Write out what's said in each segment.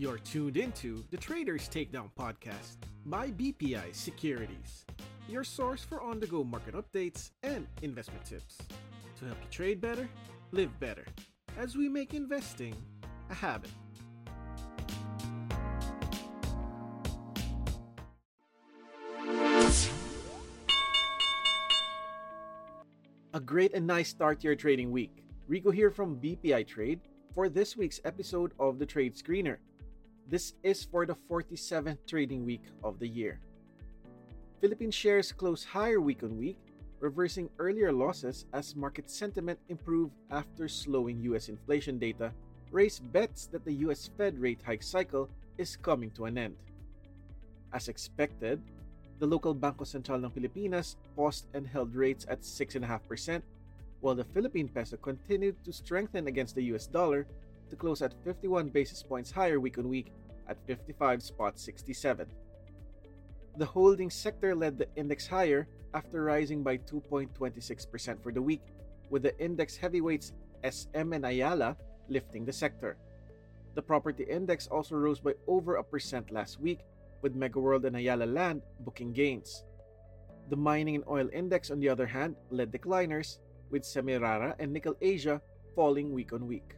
You're tuned into the Traders Takedown podcast by BPI Securities, your source for on the go market updates and investment tips to help you trade better, live better, as we make investing a habit. A great and nice start to your trading week. Rico here from BPI Trade for this week's episode of the Trade Screener. This is for the 47th trading week of the year. Philippine shares close higher week on week, reversing earlier losses as market sentiment improved after slowing US inflation data raised bets that the US Fed rate hike cycle is coming to an end. As expected, the local Banco Central ng Pilipinas paused and held rates at 6.5%, while the Philippine peso continued to strengthen against the US dollar to close at 51 basis points higher week on week at 55.67. The holding sector led the index higher after rising by 2.26% for the week, with the index heavyweights SM and Ayala lifting the sector. The property index also rose by over a percent last week, with Megaworld and Ayala Land booking gains. The mining and oil index, on the other hand, led decliners, with Semirara and Nickel Asia falling week on week.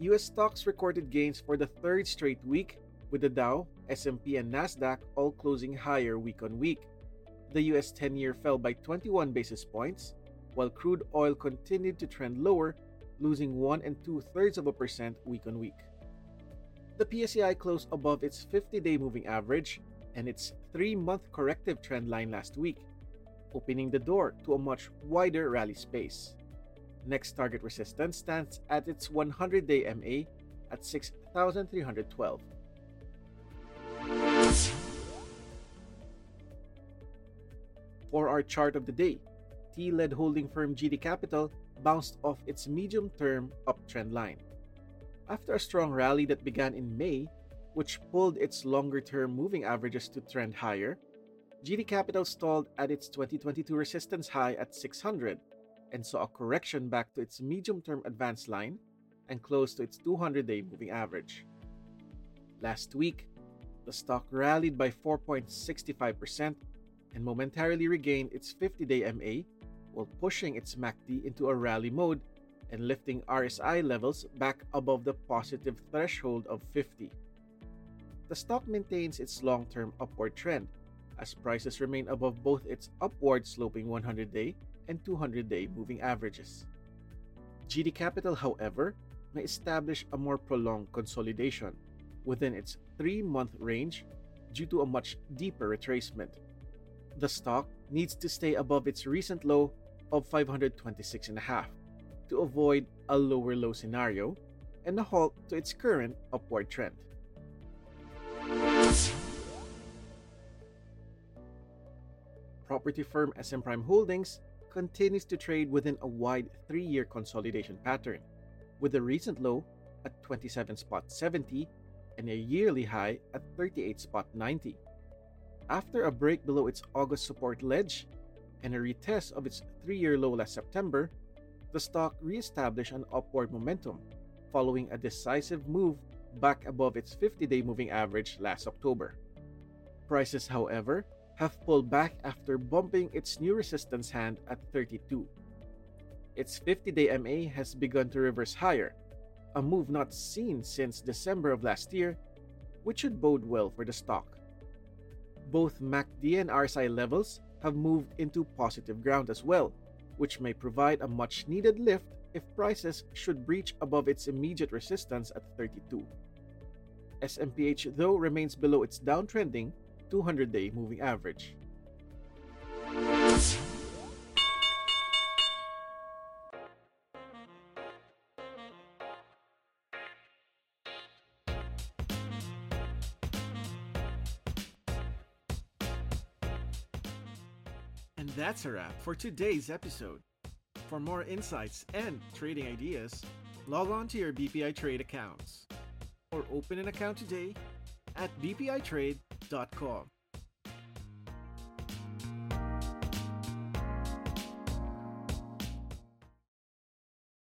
US stocks recorded gains for the third straight week, with the Dow, S&P, and Nasdaq all closing higher week on week. The US 10-year fell by 21 basis points, while crude oil continued to trend lower, losing 1 and 2 thirds of a percent week on week. The PSEI closed above its 50-day moving average and its 3-month corrective trend line last week, opening the door to a much wider rally space. Next target resistance stands at its 100 day MA at 6,312. For our chart of the day, T led holding firm GT Capital bounced off its medium term uptrend line. After a strong rally that began in May, which pulled its longer term moving averages to trend higher, GT Capital stalled at its 2022 resistance high at 600 and saw a correction back to its medium term advance line and close to its 200 day hmm. moving average. Last week, the stock rallied by 4.65% and momentarily regained its 50 day MA while pushing its MACD into a rally mode and lifting RSI levels back above the positive threshold of 50. The stock maintains its long term upward trend as prices remain above both its upward sloping 100 day and 200 day moving averages. GT Capital, however, may establish a more prolonged consolidation within its three month range due to a much deeper retracement. The stock needs to stay above its recent low of 526.5 to avoid a lower low scenario and a halt to its current upward trend. Property firm SM Prime Holdings continues to trade within a wide three year consolidation pattern, with a recent low at 27 spot 70 and a yearly high at 38 spot 90. After a break below its August support ledge and a retest of its three year low last September, the stock re-established an upward momentum following a decisive move back above its 50 day moving average last October. Prices, however, have pulled back after bumping its new resistance hand at 32. Its 50 day MA has begun to reverse higher, a move not seen since December of last year, which should bode well for the stock. Both MACD and RSI levels have moved into positive ground as well, which may provide a much needed lift if prices should breach above its immediate resistance at 32. SMPH though remains below its downtrending 200 day moving average. And that's a wrap for today's episode. For more insights and trading ideas, log on to your BPI Trade accounts or open an account today at bpitrade.com.